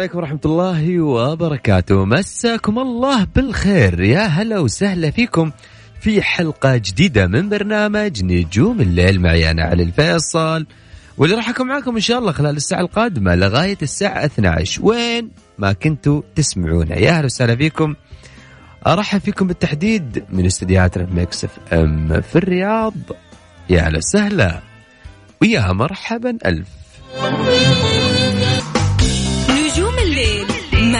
عليكم ورحمة الله وبركاته. مساكم الله بالخير. يا هلا وسهلا فيكم في حلقة جديدة من برنامج نجوم الليل معي أنا علي الفيصل. واللي راح أكون معاكم إن شاء الله خلال الساعة القادمة لغاية الساعة 12 وين ما كنتوا تسمعونا. يا هلا وسهلا فيكم. أرحب فيكم بالتحديد من استديوهات Mix FM في الرياض. يا هلا وسهلا. ويا مرحبا ألف.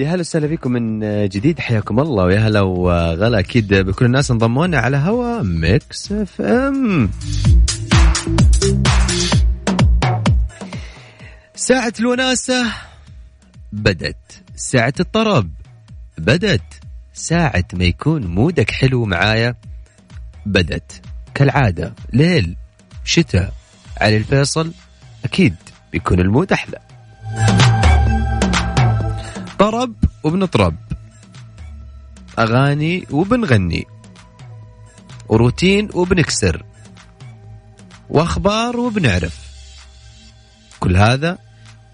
يا هلا وسهلا فيكم من جديد حياكم الله. ويا هلا وغلا أكيد بكل الناس انضمونا على هوا Mix FM. ساعة الوناسة بدت ساعة الطرب بدت ساعة ما يكون mood ك حلو معايا بدت. كالعادة ليل شتاء علي الفيصل أكيد بيكون المود أحلى. طرب وبنطرب أغاني وبنغني وروتين وبنكسر وأخبار وبنعرف كل هذا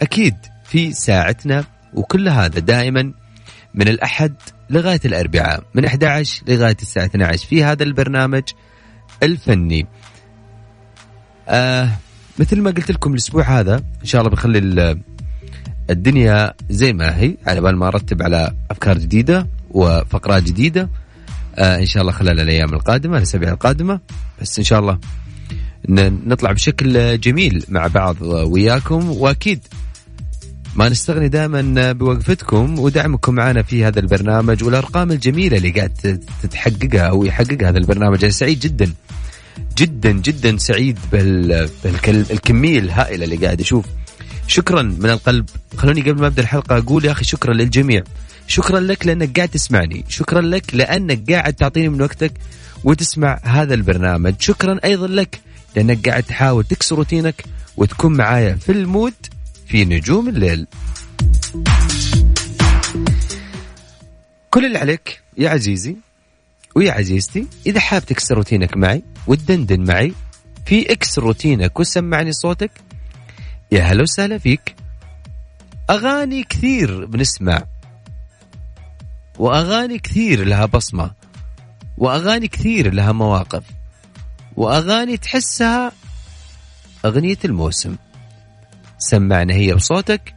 أكيد في ساعتنا وكل هذا دائما من الأحد لغاية الأربعاء من 11 لغاية الساعة 12 في هذا البرنامج الفني. آه مثل ما قلت لكم الأسبوع هذا إن شاء الله بخلي الدنيا زي ما هي على بال ما أرتب على أفكار جديدة وفقرات جديدة. آه إن شاء الله خلال الأيام القادمة الأسابيع القادمة. بس إن شاء الله نطلع بشكل جميل مع بعض وياكم. وأكيد ما نستغني دائما بوقفتكم ودعمكم معنا في هذا البرنامج والأرقام الجميلة اللي قاعد تتحققها أو يحققها هذا البرنامج. أنا سعيد جدا جدا جدا سعيد بالكميه الهائلة اللي قاعد أشوف شكرا من القلب. خلوني قبل ما أبدأ الحلقة أقول يا أخي شكرا للجميع. شكرا لك لأنك قاعد تسمعني. شكرا لك لأنك قاعد تعطيني من وقتك وتسمع هذا البرنامج. شكرا أيضا لك لأنك قاعد تحاول تكسر روتينك وتكون معايا في المود في نجوم الليل. كل اللي عليك يا عزيزي ويا عزيزتي إذا حاب تكسر روتينك معي وتدندن معي في اكسر روتينك وسمعني صوتك يا هلا وسهلا فيك. أغاني كثير بنسمع. وأغاني كثير لها بصمة. وأغاني كثير لها مواقف. وأغاني تحسها أغنية الموسم. سمعنا هي بصوتك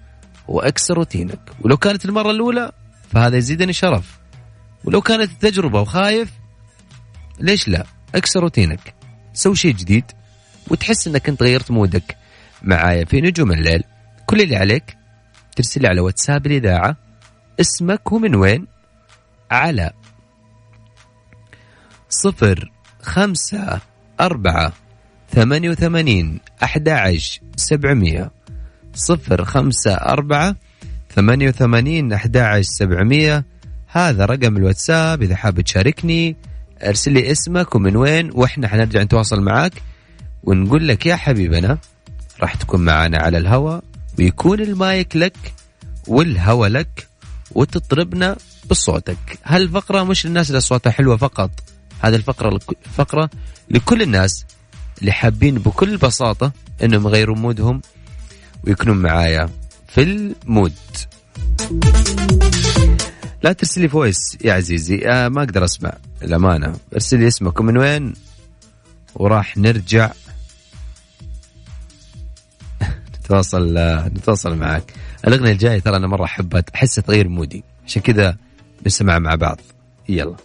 وأكسر روتينك. ولو كانت المرة الأولى فهذا يزيدني شرف. ولو كانت التجربة وخايف ليش لا؟ أكسر روتينك. سوي شيء جديد وتحس إنك أنت غيرت مودك. معايا في نجوم الليل. كل اللي عليك ترسل على واتساب الإذاعة اسمك ومن وين؟ على صفر خمسة أربعة 88 11 700 صفر خمسة أربعة ثمانية وثمانين أحد سبعمية. هذا رقم الواتساب إذا حاب تشاركني ارسل لي اسمك ومن وين وإحنا حنرجع نتواصل معاك ونقول لك يا حبيبنا راح تكون معنا على الهواء ويكون المايك لك والهوا لك وتطربنا بصوتك. هالفقرة مش للناس اللي أصواتها حلوة فقط هذه الفقرة فقرة لكل الناس اللي حابين بكل بساطة إنهم يغيروا مودهم ويكونون معايا في المود. لا ترسل لي فويس يا عزيزي. آه ما أقدر أسمع. الأمانة. ارسل لي اسمك ومن وين؟ وراح نرجع نتواصل نتواصل معك. الأغنية الجاية ترى أنا مرة احبها احسها تغير مودي. عشان كذا نسمع مع بعض. يلا.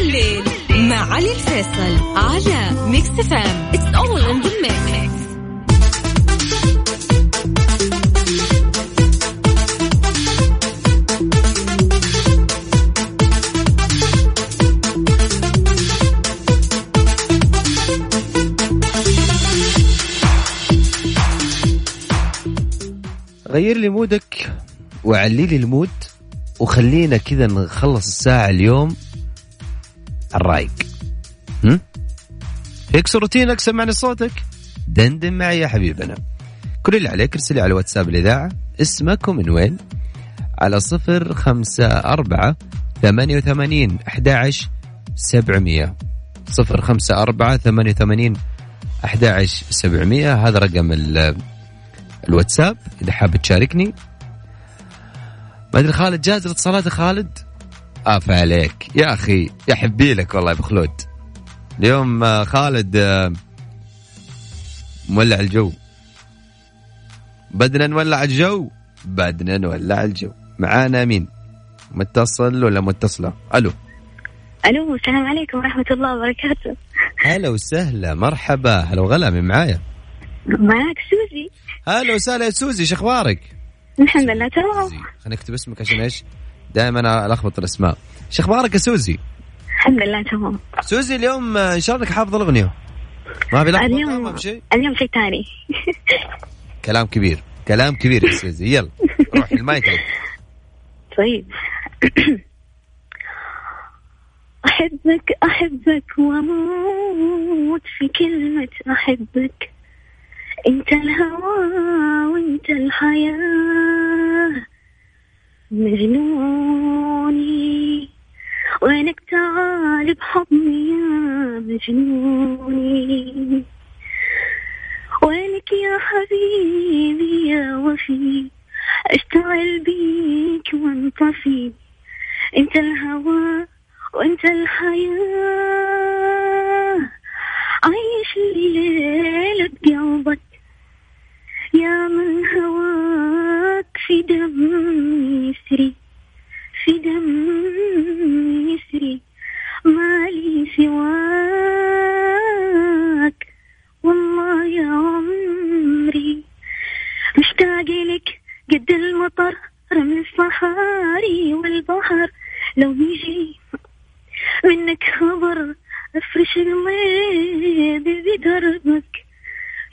الليل مع علي الفيصل على ميكس إف إم it's all in the غير لي مودك وعلي لي المود وخلينا كذا نخلص الساعة اليوم الرايق. هم؟ يكسر روتينك سمعني صوتك. دندن معي يا حبيبنا. كل اللي عليك ارسلي على واتساب الإذاعة. اسمك ومن وين؟ على صفر خمسة أربعة ثمانية وثمانين أحد سبعمية. صفر خمسة أربعة ثمانية وثمانين أحد سبعمية. هذا رقم الواتساب إذا حاب تشاركني. ما أدري خالد جاهز لاتصالات خالد؟ آف عليك. يا أخي يا حبي لك والله يا خلود. اليوم آه، خالد آه، مولع الجو. بدنا نولع الجو؟ بدنا نولع الجو. معانا مين؟ متصل ولا متصلة؟ ألو. ألو السلام عليكم ورحمة الله وبركاته. هلا وسهلا مرحبا. هلا وغلا من معايا؟ معك سوزي. هلا وسهلا يا سوزي شو أخبارك؟ الحمد لله تمام. خلينا نكتب اسمك عشان إيش؟ دائما ألخبط الأسماء. شو أخبارك يا سوزي؟ الحمد لله تمام. سوزي اليوم إن شاء الله حافظ الأغنية. ما في لحظه اليوم ما في شيء؟ اليوم شيء ثاني. كلام كبير كلام كبير يا سوزي. يلا روح المايك. لك. طيب. أحبك أحبك وأموت في كلمة أحبك. أنت الهوى وأنت الحياة. مجنوني. وينك تعال بحضني يا مجنوني. وينك يا حبيبي يا وفي. أشتغل بيك وانطفي إنت الهوى وإنت الحياة. عيش الليلة بقلبك يا من هواك في دم يسري في دم يسري. ما لي سواك والله يا عمري. مشتاق لك قد المطر رمل الصحاري والبحر. لو يجي منك خبر أفرش قلبي بدربك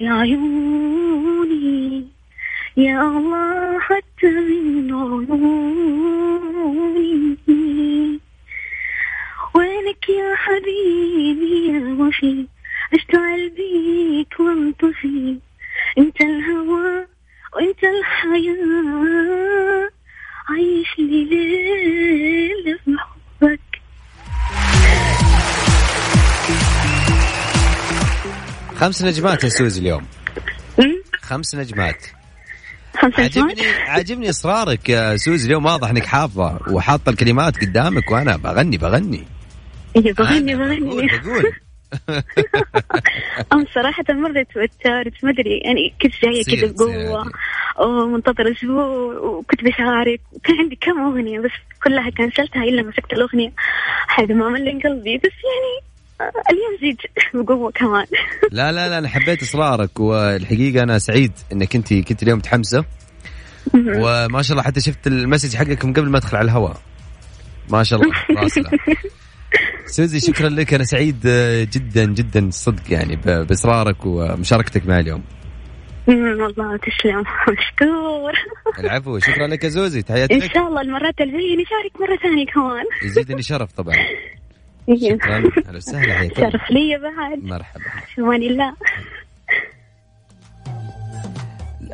يا عيوني يا الله حتى من عيوني. وينك يا حبيبي يا وفي اشتغل بيك وانطفي. أنت الهوى وأنت الحياة. عيش لي ليلة بحبك خمس نجمات يا سوزي اليوم. أم؟ خمس نجمات. خمسة نجمات؟ عجبني عجبني إصرارك يا سوزي اليوم. واضح إنك حافظة وحاطة الكلمات قدامك وأنا بغني بغني. إيه، بغني بغني. بقول أنا صراحة مرة توترت ما أدري يعني كنت جاية كذا بقوة. ومنتظرة أسبوع وكنت بشارك وكان عندي كم أغنية بس كلها كنسلتها إلا مسكت الأغنية. حاجة ما ملين قلبي بس يعني اليوم زيد بقوة كمان. لا لا لا أنا حبيت إصرارك والحقيقة أنا سعيد إنك أنت كنت اليوم متحمسة. وما شاء الله حتى شفت المسج حقك من قبل ما أدخل على الهواء. ما شاء الله راسله سوزي شكرا لك أنا سعيد آه، جدا جدا صدق يعني بإصرارك ومشاركتك معي اليوم. والله تسلم. مشكور. العفو شكرا لك يا سوزي تحياتي إن شاء الله المرات الجاية نشارك مرة ثانية كمان. يزيدني شرف طبعا. شكرا. أهلا وسهلا. الله. شرف لي بعد مرحبا. في أمان الله.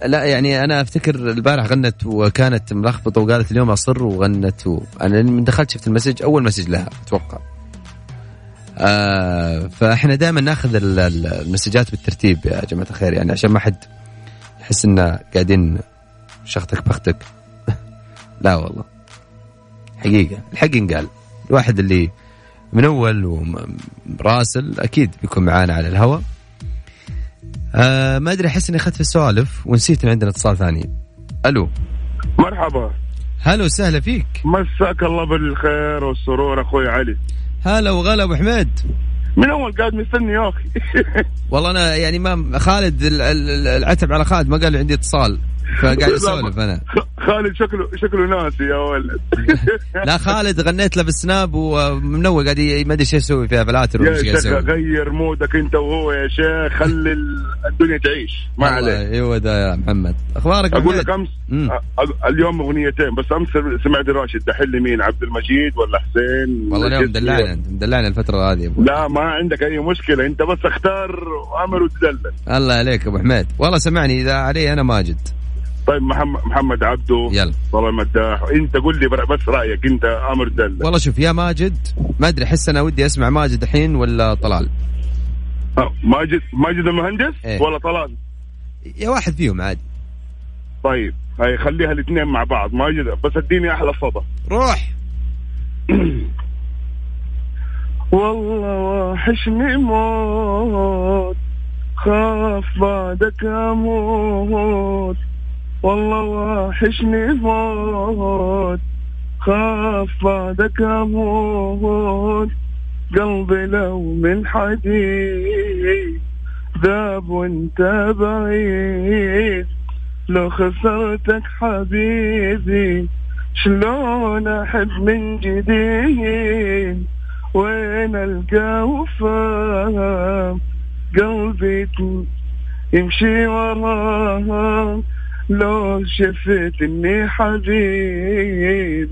لا يعني أنا أفتكر البارح غنت وكانت ملخبطة وقالت اليوم أصر وغنت و... أنا من دخلت شفت المسج أول مسج لها أتوقع. آه فإحنا دائما نأخذ ال- ال- المسجات بالترتيب يا جماعة الخير يعني عشان ما حد يحس إن قاعدين شختك بختك. لا والله. حقيقة. الحق ينقال. الواحد اللي من أول وراسل أكيد بيكون معانا على الهواء. آه ما أدري أحس إني أخذت في السوالف ونسيت إن عندنا اتصال ثاني. ألو. مرحبا. هلا وسهلا فيك. مساك الله بالخير والسرور أخوي علي. هلا وغلا أبو حميد. من أول قاعد مستني يا أخي والله أنا يعني ما خالد ال- ال- العتب على خالد ما قال لي عندي اتصال. فقاعد اسولف أنا. خالد شكله شكله ناسي يا ولد. لا خالد غنيت له بالسناب ومن اول قاعد ما أدري إيش يسوي فيها فلاتر ولا إيش يسوي. غير مودك أنت وهو يا شيخ خلي ال- الدنيا تعيش. ما عليك. أيوه ده يا محمد. أخبارك أقول؟ لك امس اليوم أغنيتين بس أمس سمعت راشد دحين لي مين؟ عبد المجيد ولا حسين؟ والله اليوم جدي مدلعنا الفترة هذه يا أبو. لا ما عندك أي مشكلة أنت بس اختار أمر وتدلل. الله عليك أبو حميد. والله سمعني إذا علي أنا ماجد. طيب محمد محمد عبده يلا. صلاح مداح. انت قول لي بس رأيك انت أمر دلل والله شوف يا ماجد ما أدري أحس أنا ودي أسمع ماجد الحين ولا طلال؟ آه، ماجد ماجد المهندس؟ إيه. ولا طلال؟ يا واحد فيهم عادي. طيب هاي خليها الاثنين مع بعض. ماجد بس اديني أحلى صدى. روح. والله وحشني موت خاف بعدك أموت. والله وحشني موت خاف بعدك أموت. قلبي لو من حديد. ذاب وانت بعيد. لو خسرتك حبيبي شلون أحب من جديد؟ وين ألقى وفاء قلبي يمشي وراه لو شفت إني حبيب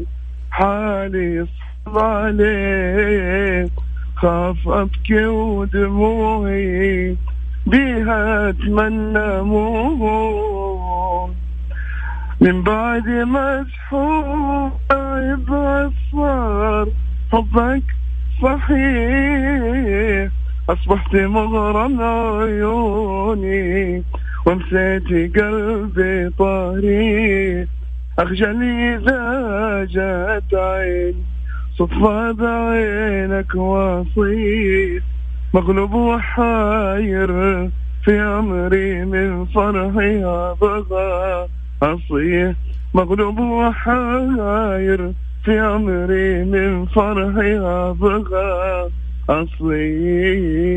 حالي صعب عليك. خاف أبكي ودموعي بيها أتمنى موت. من بعد مسحوب صار حبك صحيح. أصبحت مغرم عيوني. ونسيت قلبي طريق أخجل إذا جات عين صدفة بعينك وصيت مغلوب وحاير في أمري من فرحي أبغى أصيح مغلوب وحاير في أمري من فرحي أبغى أصيح.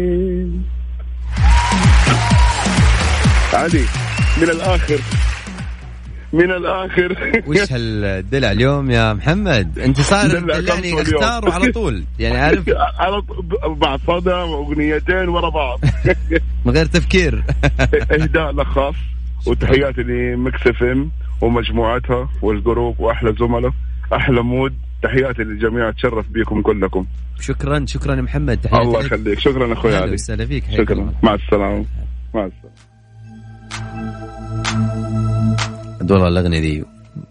علي. من الآخر. من الآخر. وش هالدلع اليوم يا محمد؟ أنت صار اليوم. أختار وعلى طول. يعني عارف على ط- بعد صدى وأغنيتين ورا بعض. من غير تفكير. إهداء لك خاص وتحياتي لميكس إف إم ومجموعتها والجروب وأحلى زملاء. أحلى مود. تحياتي للجميع اتشرف بكم كلكم. شكرا شكرا محمد. تحياتي الله. يخليك. شكرا أخوي علي. وسهلا فيك. شكرا. مع السلامة. مع السلامة. عاد والله الاغنيه دي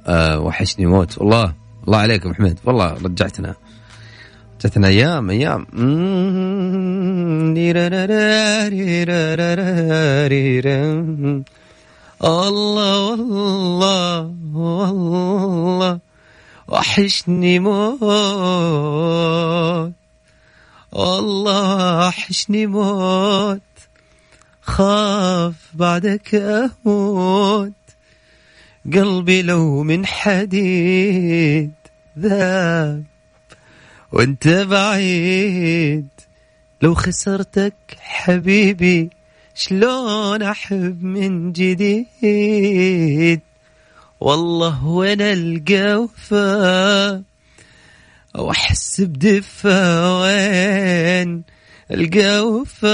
آه وحشني موت. والله الله عليك يا محمد والله رجعتنا. رجعتنا أيام أيام. الله والله والله وحشني موت. والله وحشني موت. خاف بعدك أموت. قلبي لو من حديد ذاب وانت بعيد. لو خسرتك حبيبي شلون أحب من جديد؟ والله وين ألقى وفا واحس بدفا وين القوفة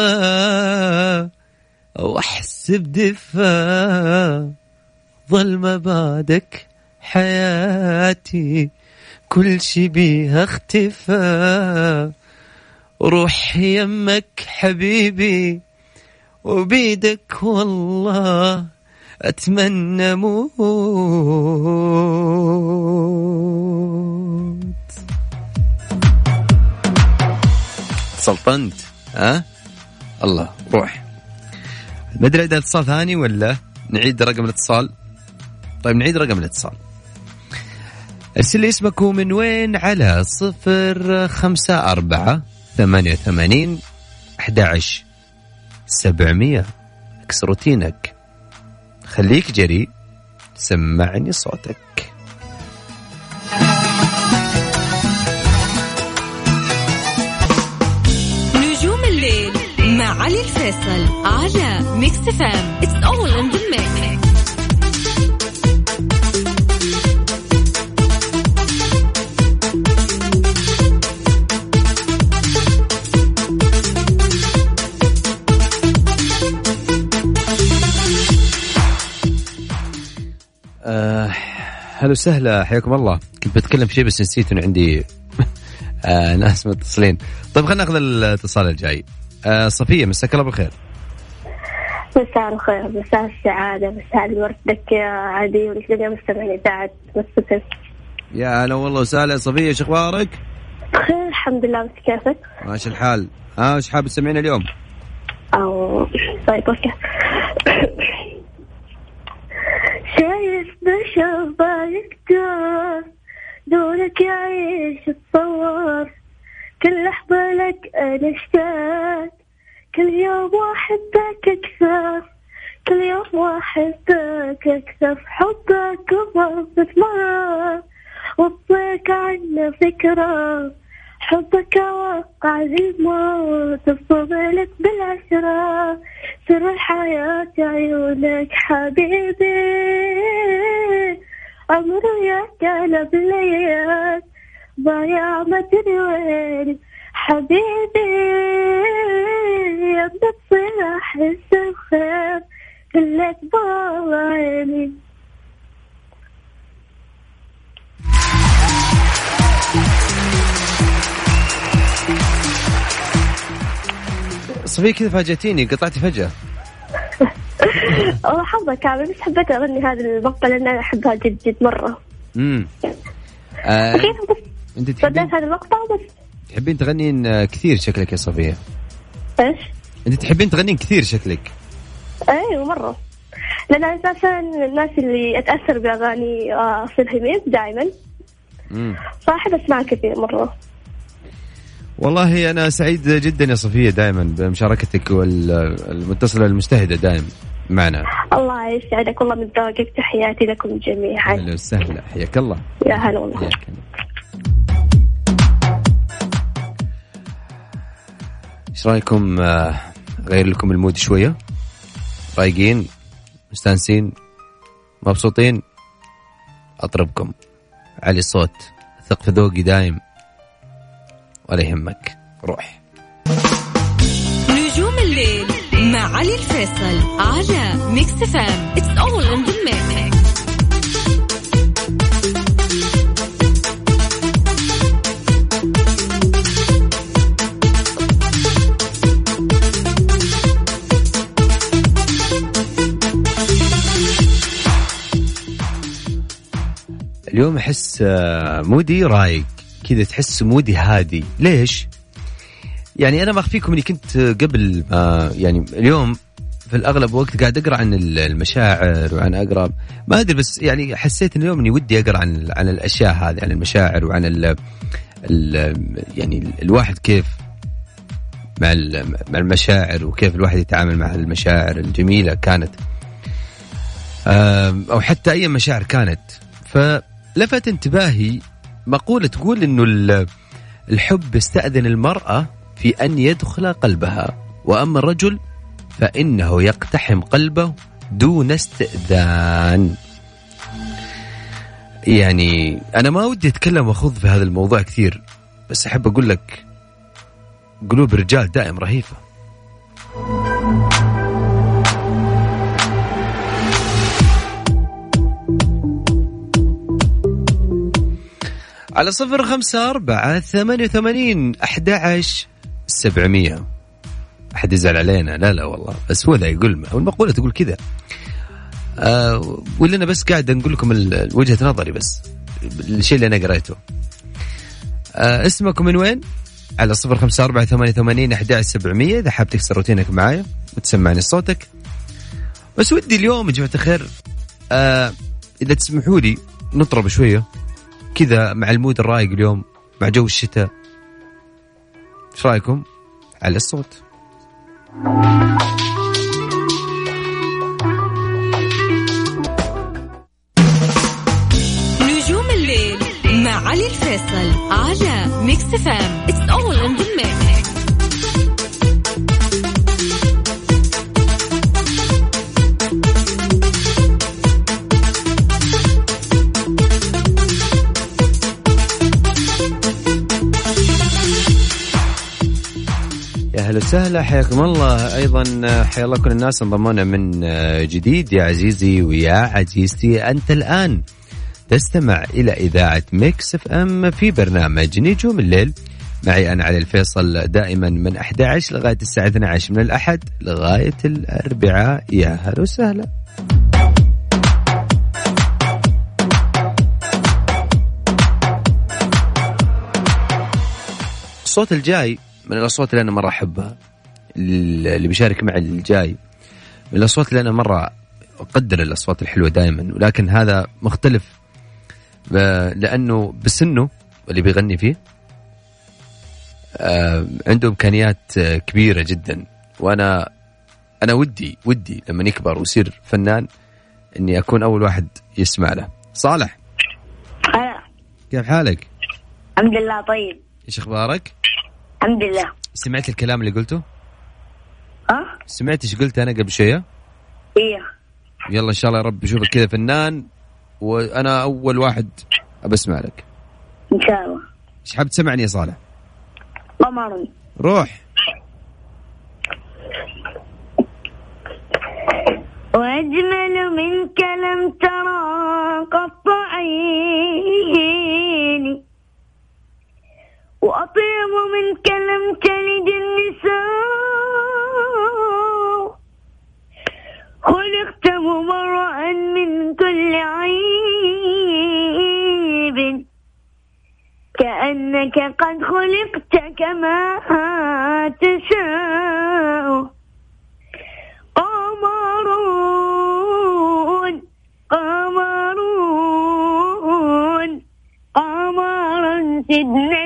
واحس بدفا ظل ما بعدك حياتي كل شي بيها اختفى. روح يمك حبيبي وبيدك والله أتمنى موت. سلطنت. ها؟ الله. روح. ما أدري إذا اتصال ثاني ولا نعيد رقم الاتصال. طيب نعيد رقم الاتصال. ارسل لي اسمك ومن وين؟ على صفر خمسة أربعة ثمانية ثمانين أحد سبعمية. اكسر روتينك خليك جري. سمعني صوتك. نجوم الليل مع علي الفيصل على ميكس إف إم it's all in the mix هلا وسهلا حياكم الله. كنت بتكلم في شيء بس نسيت إنه عندي آه ناس متصلين. طيب خلينا ناخذ الاتصال الجاي. آه صفية مساك الله بالخير. مساء الخير مساء السعادة مساء الورد. لك يا عادي ولجميع مستمعين إذاعة مستفز يا هلا والله وسهلا. صفية إيش أخبارك؟ بخير الحمد لله. بس كيفك؟ ماشي الحال. ها آه إيش حابب تسمعين اليوم؟ أو طيب أوكي. شايف بشوفك دور دورك يعيش تصور كل لحظة لك أنا أشتاق. كل يوم وأحبك أكثر. كل يوم وأحبك أكثر. حبك وضبط مرة. وطيك عنه فكرة. حبك وقع الموت. بفضلك بالعشرة. سر الحياة عيونك حبيبي. عمري يا كان بليات ضايع ما تدري وين حبيبي. يا بتصير أحس بخير كلك بابا عيني صفيه كذا فاجأتيني قطعتي فجأة. والله حظك كامل بس حبيت اغني هذا المقطع لأن أنا أحبها جد جد مرة. امم آه أنت تحبين؟ هذا المقطع بس تحبين تغنين آه، كثير شكلك يا صفيه إيش؟ أنت تحبين تغنين كثير شكلك. أيوه مرة. لأن أساسا الناس اللي أتأثر بأغاني آه، اصيل هميد دائما امم فأحب أسمعها كثير مرة. والله أنا سعيد جدا يا صفية دائما بمشاركتك والمتصلة المجتهده دائما معنا. الله يسعدك والله من ذوقك. تحياتي لكم جميعا. أهلا وسهلا. حياك الله. يا هلا والله. إيش رأيكم؟ آه، غير لكم المود شوية؟ رايقين؟ مستانسين؟ مبسوطين؟ أطربكم. علي الصوت. ثق في ذوقي دايم. ولا يهمك. روح. نجوم الليل مع علي الفيصل على ميكس إف إم it's all in the mix اليوم أحس آه، مودي رايق. كذا تحس مودي هادي. ليش؟ يعني أنا ما أخفيكم إني كنت قبل ما يعني اليوم في الأغلب وقت قاعد أقرأ عن المشاعر وعن أقرأ ما أدري بس يعني حسيت اليوم إني ودي أقرأ عن عن الأشياء هذه عن المشاعر وعن ال ال يعني الواحد كيف مع مع المشاعر وكيف الواحد يتعامل مع المشاعر الجميلة كانت. أو حتى أي مشاعر كانت. فلفت انتباهي مقولة تقول ال- الحب يستأذن المرأة في أن يدخل قلبها وأما الرجل فإنه يقتحم قلبه دون استئذان. يعني أنا ما ودي أتكلم وأخوض في هذا الموضوع كثير بس أحب أقول لك قلوب الرجال دائم رهيفة. على صفر خمسة أربعة ثمانية وثمانين أحد سبعمية. أحد يزعل علينا؟ لا لا والله بس هو ذا يقول المقولة تقول كذا. آه ولا أنا بس قاعد نقول لكم وجهة نظري بس الشيء اللي أنا قريته. آه اسمكم من وين؟ على صفر خمسة أربعة ثمانية ثمانين أحد سبعمية. إذا حاب تكسر روتينك معايا وتسمعني صوتك. بس ودي اليوم يا جماعة الخير آه إذا تسمحوا لي نطرب شوية. كذا مع المود الرايق اليوم مع جو الشتاء. إيش رأيكم؟ على الصوت. نجوم الليل مع علي الفيصل على ميكس إف إم يا هلا وسهلا. حياكم الله. أيضا حيا الله كل الناس. انضموا لنا من جديد. يا عزيزي ويا عزيزتي أنت الآن تستمع إلى إذاعة ميكس إف إم في برنامج نجوم الليل. معي أنا علي الفيصل دائما من 11 لغاية الساعة 12 من الأحد لغاية الأربعاء. يا هلا وسهلا. الصوت الجاي من الأصوات اللي أنا مرة أحبها اللي بيشارك معي الجاي. من الأصوات اللي أنا مرة أقدر الأصوات الحلوة دائما ولكن هذا مختلف. لأنه بسنه اللي بيغني فيه عنده إمكانيات كبيرة جدا. وأنا أنا ودي ودي لما يكبر ويصير فنان إني أكون أول واحد يسمع له. صالح هلا كيف حالك؟ الحمد لله طيب. إيش أخبارك؟ الحمد لله. سمعت الكلام اللي قلته؟ ها؟ سمعت إيش قلت أنا قبل شوية؟ إيه. يلا إن شاء الله يا رب اشوفك كذا فنان وأنا أول واحد أبى أسمع لك. إن شاء الله. إيش حاب تسمعني يا صالح؟ قمر روح. وأجمل منك لم ترى قط عيني واطيب منك لم تلد النساء. خلقت مبرأ من كل عيب. كأنك قد خلقت كما تشاء. قمرون قمرون قمر سيدنا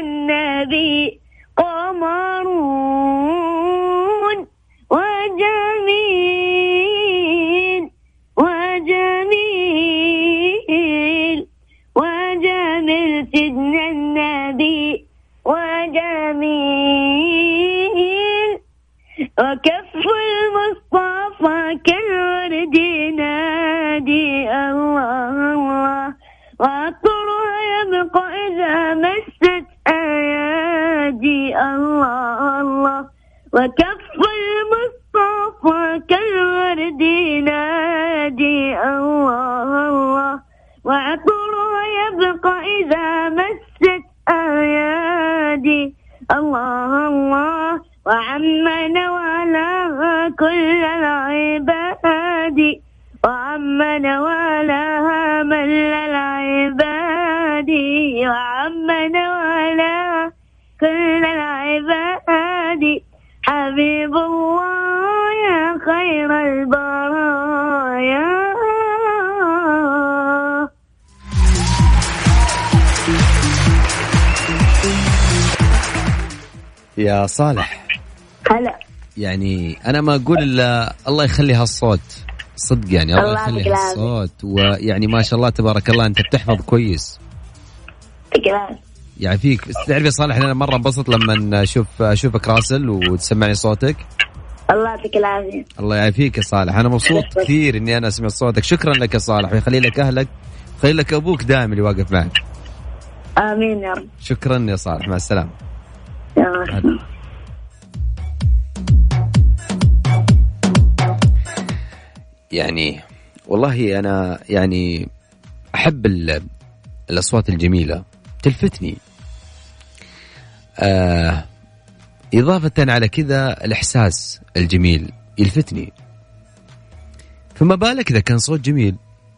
العباد وعمن ولاها كل العباد. حبيب الله يا خير البرايا. يا صالح. هلا. يعني أنا ما أقول إلا الله يخلي هالصوت. صدق يعني الله, يخلي. هالصوت ويعني ما شاء الله تبارك الله أنت بتحفظ كويس. تكلم يعني فيك تعرف يا صالح أنا مرة انبسط لما أشوف أشوفك راسل وتسمعني صوتك. الله يعطيك العافية. الله يعافيك يا صالح. أنا مبسوط كثير إني أنا سمعت صوتك. شكرا لك يا صالح ويخلي لك أهلك ويخلي لك أبوك دائما اللي واقف معك. آمين يا رب. شكرا يا صالح مع السلامة. يعني والله أنا يعني أحب ال- الأصوات الجميلة تلفتني. آه إضافة على كذا الإحساس الجميل يلفتني. فما بالك إذا كان صوت جميل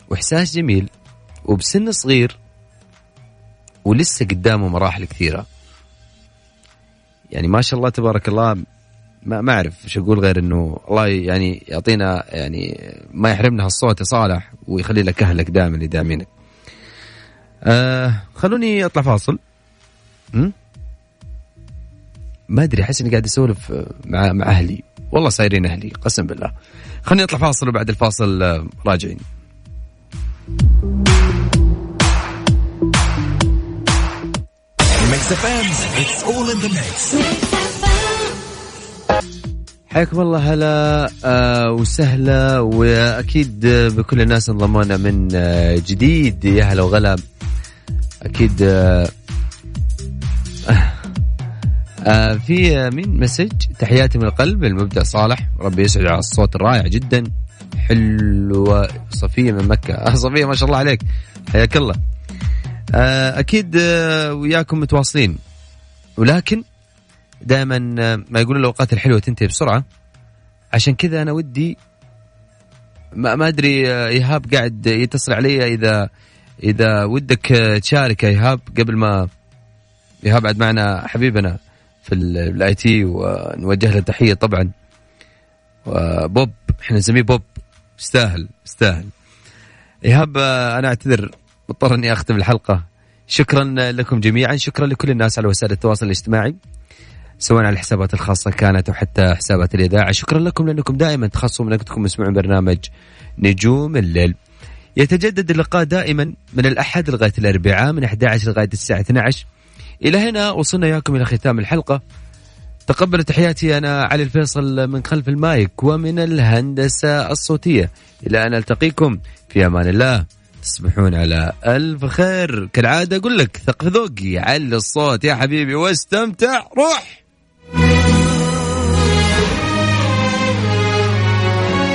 وإحساس جميل وبسن صغير ولسه قدامه مراحل كثيرة. يعني ما شاء الله تبارك الله ما ما أعرف إيش أقول غير إنه الله يعني يعطينا يعني ما يحرمنا هالصوت يا صالح ويخلي لك أهلك دائما اللي داعمينك. آه خلوني أطلع فاصل. ما أدري أحس إني قاعد أسولف آه، مع مع أهلي والله صايرين أهلي قسم بالله. خليني أطلع فاصل وبعد الفاصل آه، راجعين. It's all in the mix. حياكم الله هلا آه وسهلا وأكيد بكل الناس انضمونا من آه جديد. يا هلا وغلا. أكيد آه في مين مسج؟ تحياتي من القلب المبدع صالح. ربي يسعد على الصوت الرائع جدا. حلوة صفية من مكة. آه صفية ما شاء الله عليك. حياك الله. آه وياكم متواصلين. ولكن دائما ما يقولون الأوقات الحلوة تنتهي بسرعة. عشان كذا أنا ودي ما, ما أدري آه، إيهاب قاعد يتصل علي إذا إذا ودك آه، تشارك إيهاب قبل ما إيهاب بعد معنا حبيبنا في ال IT ونوجه له تحية طبعا. وبوب إحنا نسميه بوب. يستاهل يستاهل. إيهاب آه، أنا أعتذر مضطر إني أختم الحلقة. شكرا لكم جميعا. شكرا لكل الناس على وسائل التواصل الاجتماعي. سواء على الحسابات الخاصة كانت أو حتى حسابات الإذاعة. شكرا لكم لأنكم دائما تخصصوا من وقتكم مسموعين برنامج نجوم الليل. يتجدد اللقاء دائما من الأحد لغاية الأربعاء من 11 لغاية الساعة 12 إلى هنا وصلنا إياكم إلى ختام الحلقة. تقبلوا تحياتي أنا علي الفيصل من خلف المايك ومن الهندسة الصوتية. إلى أن ألتقيكم في أمان الله. تصبحون على ألف خير. كالعادة أقول لك ثقف ذوقي علي الصوت يا حبيبي واستمتع روح! Thank you.